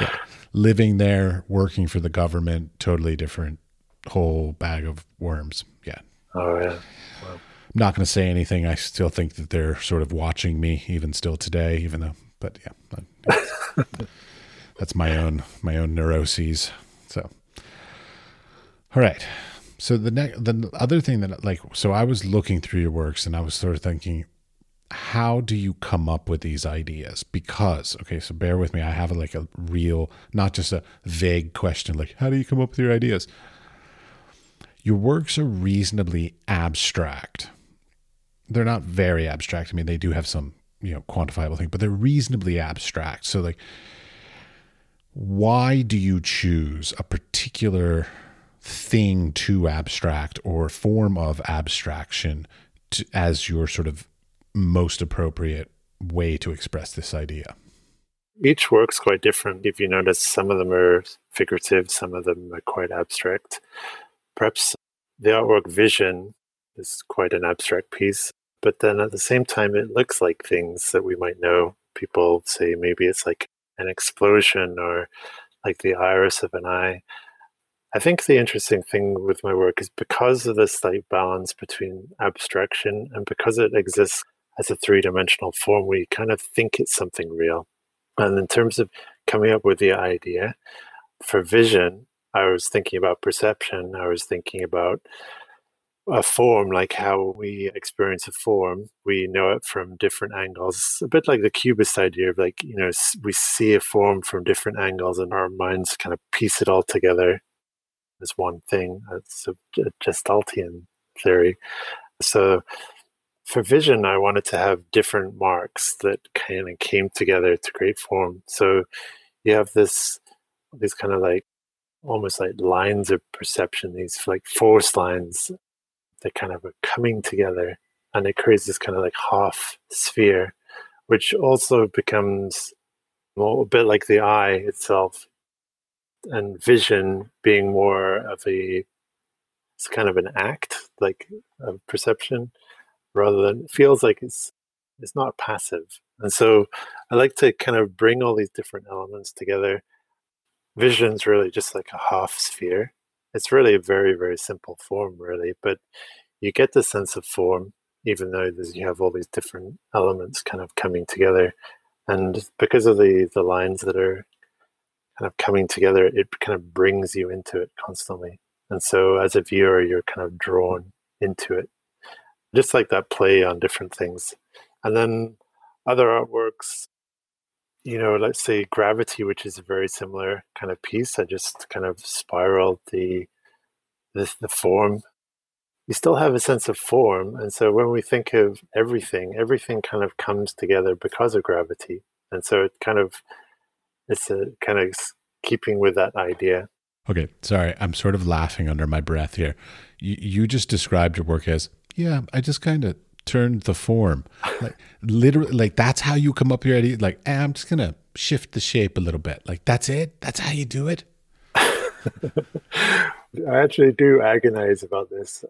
yeah. Living there, working for the government, totally different whole bag of worms. Yeah. Oh yeah. Wow. I'm not going to say anything. I still think that they're sort of watching me even still today, even though but yeah, <laughs> that's my own my own neuroses. So, all right. So the next, the other thing that like, so I was looking through your works and I was sort of thinking, how do you come up with these ideas? Because okay, so bear with me. I have like a real, not just a vague question, like how do you come up with your ideas? Your works are reasonably abstract. They're not very abstract. I mean, they do have some you know quantifiable thing but they're reasonably abstract so like why do you choose a particular thing to abstract or form of abstraction to, as your sort of most appropriate way to express this idea? Each work's quite different. If you notice, some of them are figurative, some of them are quite abstract. Perhaps the artwork vision is quite an abstract piece, but then at the same time, it looks like things that we might know. People say maybe it's like an explosion or like the iris of an eye. I think the interesting thing with my work is because of this like balance between abstraction and because it exists as a three dimensional form, we kind of think it's something real. And in terms of coming up with the idea for vision, I was thinking about perception. I was thinking about a form, like how we experience a form. We know it from different angles, a bit like the cubist idea of like, you know, we see a form from different angles and our minds kind of piece it all together as one thing. It's a, a Gestaltian theory. So for vision, I wanted to have different marks that kind of came together to create form. So you have this, these kind of like almost like lines of perception, these like force lines that kind of are coming together and it creates this kind of like half sphere, which also becomes a bit like the eye itself and vision being more of a it's kind of an act like of perception rather than feels like it's it's not passive. And so i like to kind of bring all these different elements together. Vision's really just like a half sphere it's really a very very simple form really but you get the sense of form even though you have all these different elements kind of coming together and because of the the lines that are kind of coming together it kind of brings you into it constantly and so as a viewer you're kind of drawn into it just like that play on different things and then other artworks you know, let's say Gravity, which is a very similar kind of piece. I just kind of spiraled the the, the form. You still have a sense of form, and so when we think of everything, everything kind of comes together because of gravity, and so it kind of it's a kind of keeping with that idea. Okay, sorry, I'm sort of laughing under my breath here. You, you just described your work as, yeah, I just kind of turned the form. Like literally, like that's how you come up here. Like eh, I'm just gonna shift the shape a little bit. Like that's it. That's how you do it. <laughs> I actually do agonize about this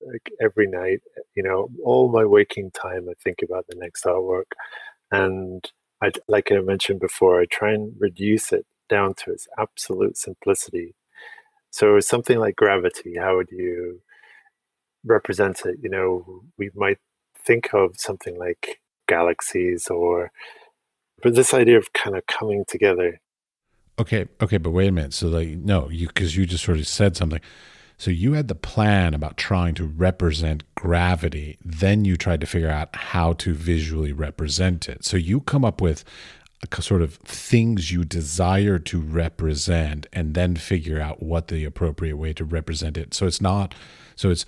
like every night. You know, all my waking time, I think about the next artwork, and I, like I mentioned before, I try and reduce it down to its absolute simplicity. So something like gravity, how would you represent it? You know, we might think of something like galaxies or but this idea of kind of coming together. Okay okay but wait a minute so like no you because you just sort of said something. So you had the plan about trying to represent gravity then you tried to figure out how to visually represent it. So you come up with a sort of things you desire to represent and then figure out what the appropriate way to represent it. So it's not so it's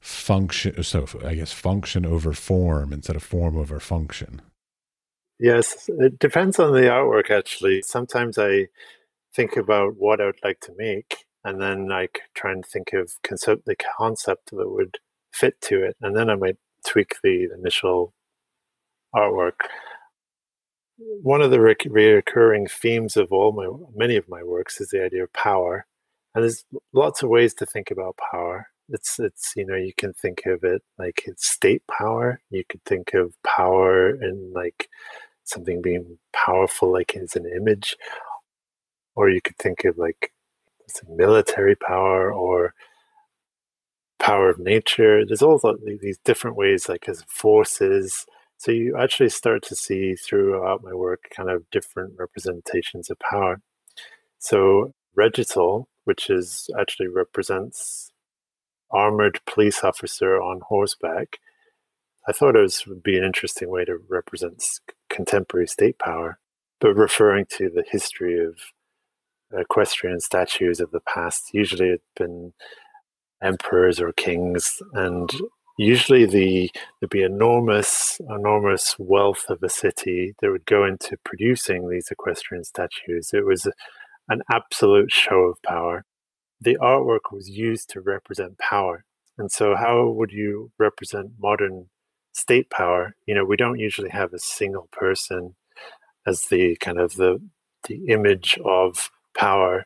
function so i guess function over form instead of form over function. Yes it depends on the artwork actually. Sometimes i think about what i would like to make and then i try and think of concept the concept that would fit to it and then i might tweak the initial artwork. One of the re- recurring themes of all my many of my works is the idea of power and there's lots of ways to think about power it's it's you know you can think of it like it's state power. You could think of power and like something being powerful like as an image. Or you could think of like military power or power of nature. There's all these different ways like as forces. So you actually start to see throughout my work kind of different representations of power. So regital which is actually represents armored police officer on horseback. I thought it was, would be an interesting way to represent contemporary state power, but referring to the history of equestrian statues of the past. Usually, it's been emperors or kings, and usually the there'd be enormous, enormous wealth of a city that would go into producing these equestrian statues. It was an absolute show of power the artwork was used to represent power. And so, how would you represent modern state power. You know, we don't usually have a single person as the kind of the the image of power,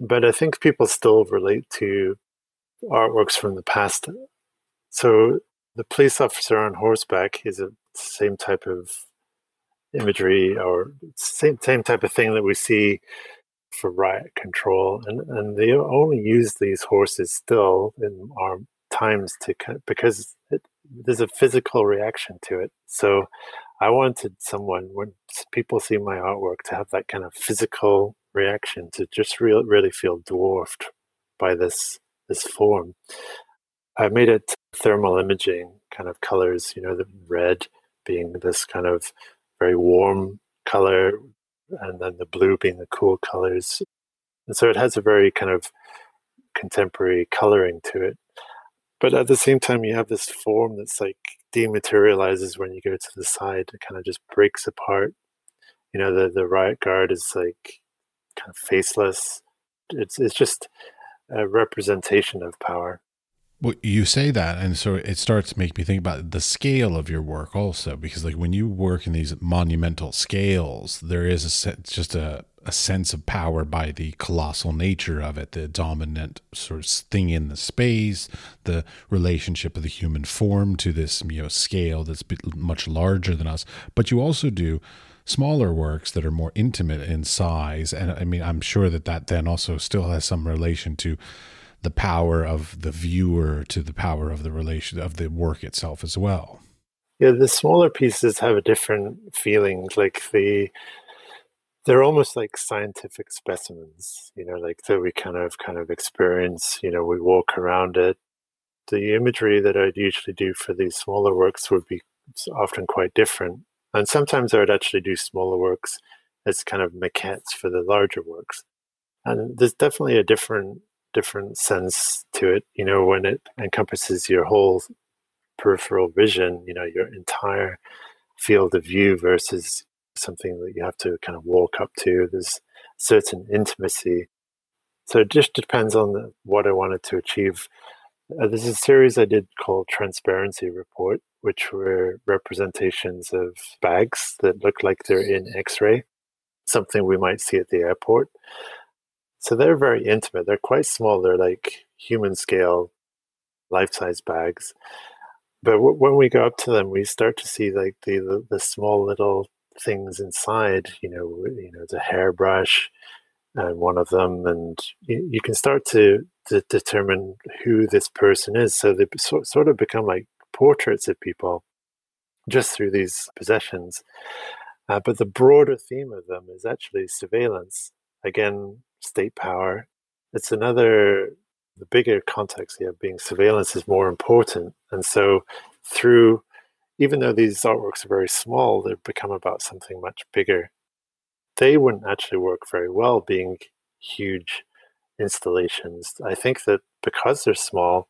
but I think people still relate to artworks from the past. So the police officer on horseback is a same type of imagery or same same type of thing that we see for riot control, and and they only use these horses still in our times to because it, there's a physical reaction to it. So I wanted someone when people see my artwork to have that kind of physical reaction to just real, really feel dwarfed by this this form. I made it thermal imaging kind of colors, you know, the red being this kind of very warm color, and then the blue being the cool colors. And so it has a very kind of contemporary coloring to it. But at the same time, you have this form that's like dematerializes when you go to the side. It kind of just breaks apart. You know, the, the riot guard is like kind of faceless. It's, it's just a representation of power. Well, you say that, and so it starts to make me think about the scale of your work also, because like when you work in these monumental scales, there is a sense, just a, a sense of power by the colossal nature of it, the dominant sort of thing in the space, the relationship of the human form to this you know scale that's much larger than us. But you also do smaller works that are more intimate in size, and I mean, I'm sure that that then also still has some relation to the power of the viewer to the power of the relation of the work itself as well. Yeah, the smaller pieces have a different feeling. Like the they're almost like scientific specimens, you know, like that we kind of kind of experience, you know, we walk around it. The imagery that I'd usually do for these smaller works would be often quite different. And sometimes I would actually do smaller works as kind of maquettes for the larger works. And there's definitely a different different sense to it, you know, when it encompasses your whole peripheral vision, you know, your entire field of view versus something that you have to kind of walk up to. There's certain intimacy. So it just depends on the, what I wanted to achieve. Uh, there's a series I did called Transparency Report, which were representations of bags that look like they're in X ray, something we might see at the airport. So they're very intimate. They're quite small. They're like human scale, life size bags. But w- when we go up to them, we start to see like the, the, the small little things inside. You know, you know, the hairbrush, and one of them, and you, you can start to, to determine who this person is. So they so, sort of become like portraits of people just through these possessions. Uh, but the broader theme of them is actually surveillance. Again, state power. It's another, the bigger context here being surveillance is more important. And so, through, even though these artworks are very small, they've become about something much bigger. They wouldn't actually work very well being huge installations. I think that because they're small,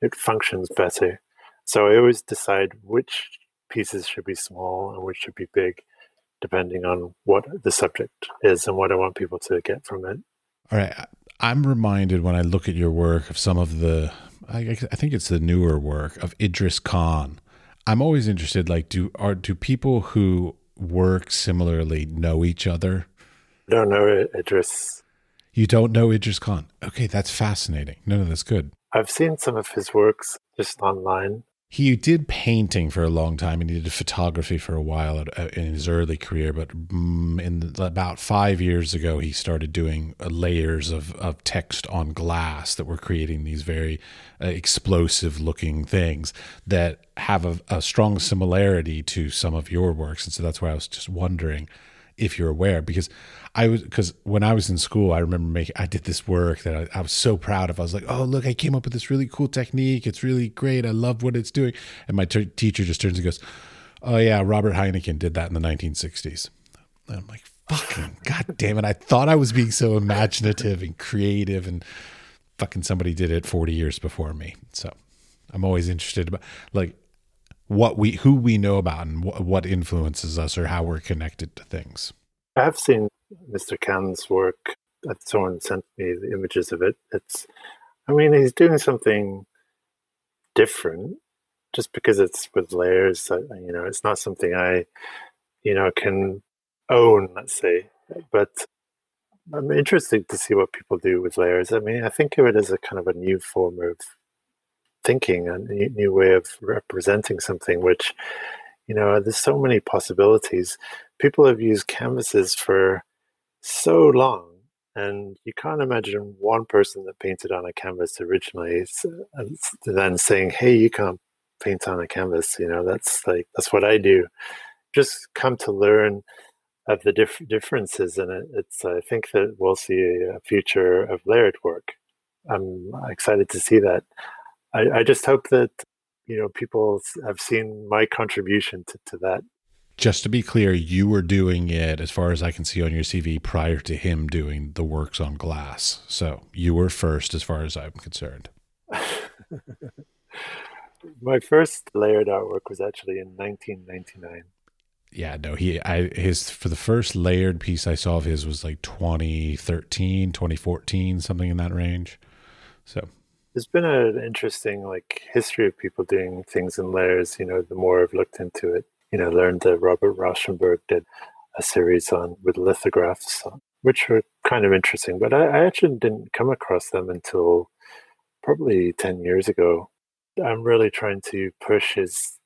it functions better. So I always decide which pieces should be small and which should be big depending on what the subject is and what I want people to get from it. All right. I'm reminded when I look at your work of some of the, I, I think it's the newer work of Idris Khan. I'm always interested, like, do are do people who work similarly know each other? I don't know Idris. You don't know Idris Khan? Okay, that's fascinating. No, no, that's good. I've seen some of his works just online he did painting for a long time and he did photography for a while uh, in his early career but mm, in about five years ago he started doing uh, layers of, of text on glass that were creating these very uh, explosive looking things that have a, a strong similarity to some of your works. And so that's why i was just wondering if you're aware because I was because when I was in school, I remember making I did this work that I, I, was so proud of. I was like, "Oh, look, I came up with this really cool technique. It's really great. I love what it's doing." And my t- teacher just turns and goes, "Oh yeah, Robert Heinecken did that in the 1960s." And I'm like, "Fucking god damn it! I thought I was being so imaginative and creative, and fucking somebody did it 40 years before me." So I'm always interested about like what we who we know about and wh- what influences us or how we're connected to things. I have seen Mr. Khan's work. Someone sent me the images of it. It's, I mean, he's doing something different. just because it's with layers, you know, it's not something I, you know, can own, let's say. But I'm interested to see what people do with layers. I mean, I think of it as a kind of a new form of thinking, a new way of representing something, which, you know, there's so many possibilities. People have used canvases for so long, and you can't imagine one person that painted on a canvas originally then saying, "Hey, you can't paint on a canvas." You know, that's like that's what I do. Just come to learn of the diff- differences in it. It's I think that we'll see a future of layered work. I'm excited to see that. I, I just hope that you know people have seen my contribution to, to that. Just to be clear, you were doing it, as far as I can see on your CV, prior to him doing the works on glass. So you were first, as far as I'm concerned. <laughs> my first layered artwork was actually in 1999 yeah no he i his for the first layered piece i saw of his was like 2013 2014 something in that range so there's been an interesting like history of people doing things in layers you know the more i've looked into it you know learned that robert rauschenberg did a series on with lithographs which were kind of interesting but I, I actually didn't come across them until probably 10 years ago i'm really trying to push his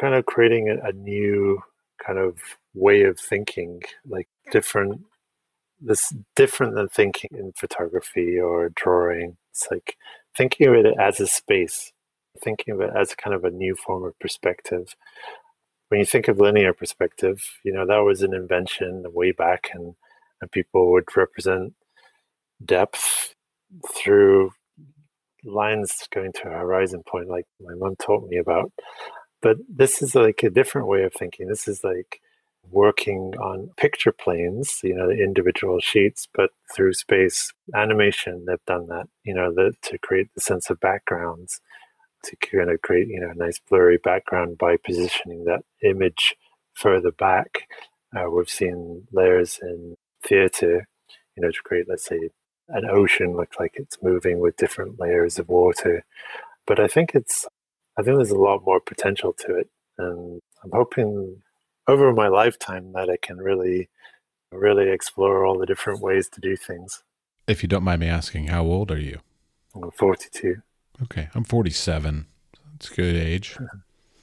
kind of creating a, a new kind of way of thinking, like different this different than thinking in photography or drawing. It's like thinking of it as a space, thinking of it as kind of a new form of perspective. When you think of linear perspective, you know, that was an invention way back and, and people would represent depth through lines going to a horizon point like my mom taught me about. But this is like a different way of thinking. This is like working on picture planes, you know, the individual sheets, but through space animation, they've done that, you know, the, to create the sense of backgrounds, to kind of create, you know, a nice blurry background by positioning that image further back. Uh, we've seen layers in theater, you know, to create, let's say, an ocean look like it's moving with different layers of water. But I think it's I think there's a lot more potential to it. And I'm hoping over my lifetime that I can really, really explore all the different ways to do things. If you don't mind me asking, how old are you? I'm 42. Okay. I'm 47. It's a good age.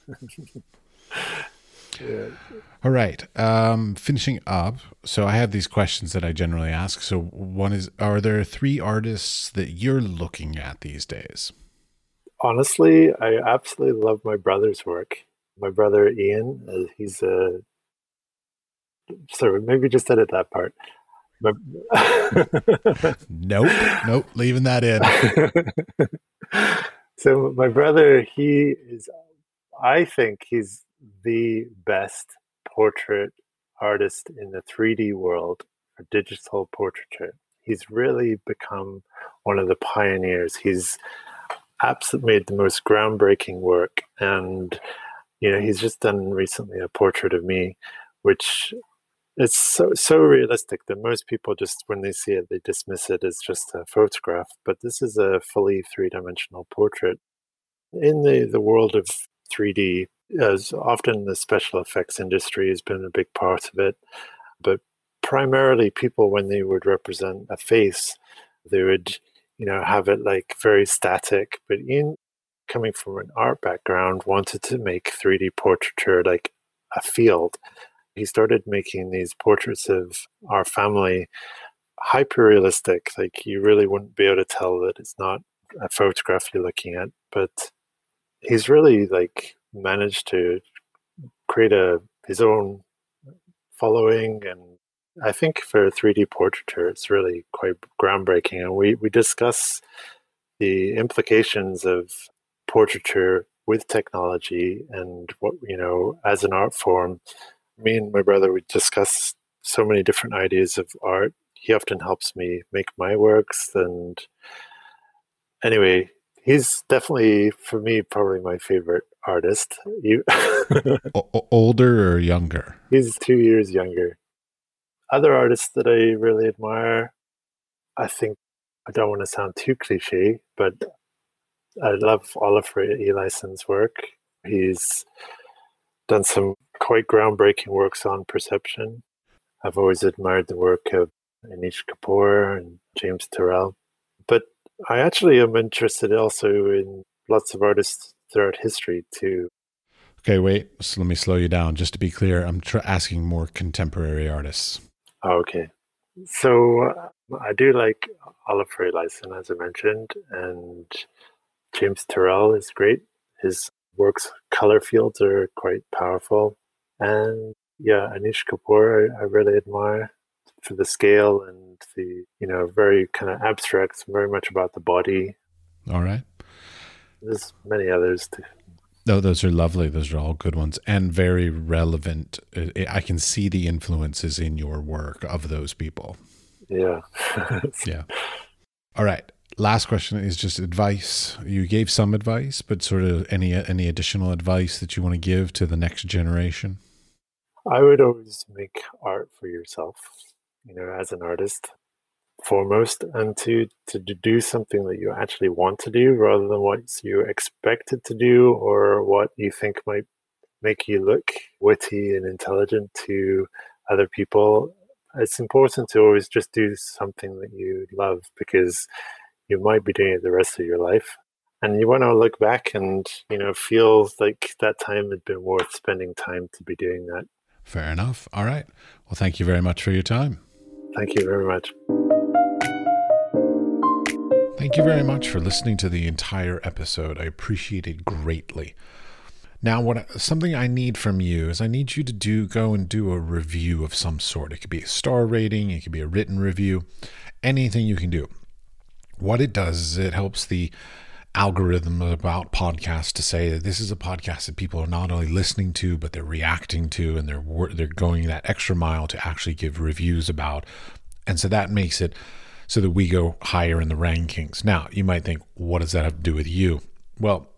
<laughs> yeah. All right. Um, finishing up. So I have these questions that I generally ask. So one is Are there three artists that you're looking at these days? honestly, I absolutely love my brother's work. My brother Ian, uh, he's a. Sorry, maybe just edit that part. Nope, nope, leaving that in. <laughs> so my brother, he is. I think he's the best portrait artist in the 3D world for digital portraiture. He's really become one of the pioneers. He's absolutely made the most groundbreaking work. And, you know, he's just done recently a portrait of me, which is so, so realistic that most people just, when they see it, they dismiss it as just a photograph. But this is a fully three dimensional portrait. In the, the world of 3D, as often the special effects industry has been a big part of it, but primarily people, when they would represent a face, they would you know, have it like very static. But in coming from an art background, wanted to make 3D portraiture like a field. He started making these portraits of our family hyper realistic. Like you really wouldn't be able to tell that it's not a photograph you're looking at. But he's really like managed to create a his own following and I think for 3D portraiture, it's really quite groundbreaking. And we, we discuss the implications of portraiture with technology and what, you know, as an art form. Me and my brother, we discuss so many different ideas of art. He often helps me make my works. And anyway, he's definitely, for me, probably my favorite artist. You <laughs> older or younger? He's two years younger other artists that I really admire, I think I don't want to sound too cliche, but I love Olafur Eliasson's work. He's done some quite groundbreaking works on perception. I've always admired the work of Anish Kapoor and James Turrell. But I actually am interested also in lots of artists throughout history too. Okay, wait. So let me slow you down. Just to be clear, I'm tr- asking more contemporary artists. Oh, okay. So uh, I do like Olafur Eliasson, as I mentioned, and James Turrell is great. His works, color fields are quite powerful. And yeah, Anish Kapoor, I, I really admire for the scale and the, you know, very kind of abstract, very much about the body. All right. There's many others too. No, those are lovely. Those are all good ones and very relevant. I can see the influences in your work of those people. Yeah. <laughs> yeah. All right. Last question is just advice. You gave some advice, but sort of any any additional advice that you want to give to the next generation? I would always make art for yourself, you know, as an artist foremost and to to do something that you actually want to do rather than what you expected to do or what you think might make you look witty and intelligent to other people. It's important to always just do something that you love because you might be doing it the rest of your life. And you want to look back and you know feel like that time had been worth spending time to be doing that fair enough all right well thank you very much for your time thank you very much Thank you very much for listening to the entire episode. I appreciate it greatly. Now, what something I need from you is I need you to do go and do a review of some sort. It could be a star rating, it could be a written review, anything you can do. What it does is it helps the algorithm about podcasts to say that this is a podcast that people are not only listening to but they're reacting to and they're they're going that extra mile to actually give reviews about. And so that makes it so that we go higher in the rankings. Now, you might think, what does that have to do with you? Well,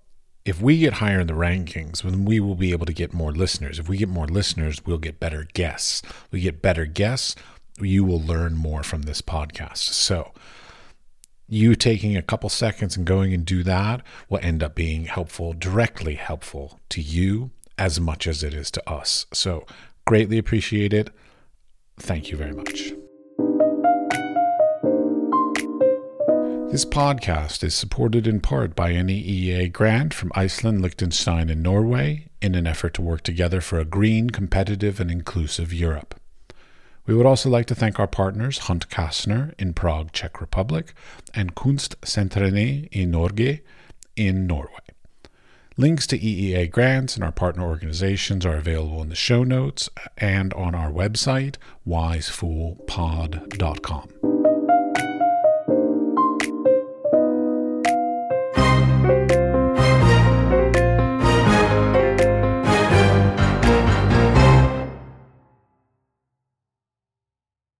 if we get higher in the rankings, then we will be able to get more listeners. If we get more listeners, we'll get better guests. We get better guests, you will learn more from this podcast. So, you taking a couple seconds and going and do that will end up being helpful, directly helpful to you as much as it is to us. So, greatly appreciate it. Thank you very much. This podcast is supported in part by an EEA grant from Iceland, Liechtenstein, and Norway in an effort to work together for a green, competitive, and inclusive Europe. We would also like to thank our partners Hunt Kastner in Prague, Czech Republic, and Kunstsentrene i Norge in Norway. Links to EEA grants and our partner organizations are available in the show notes and on our website, wisefoolpod.com.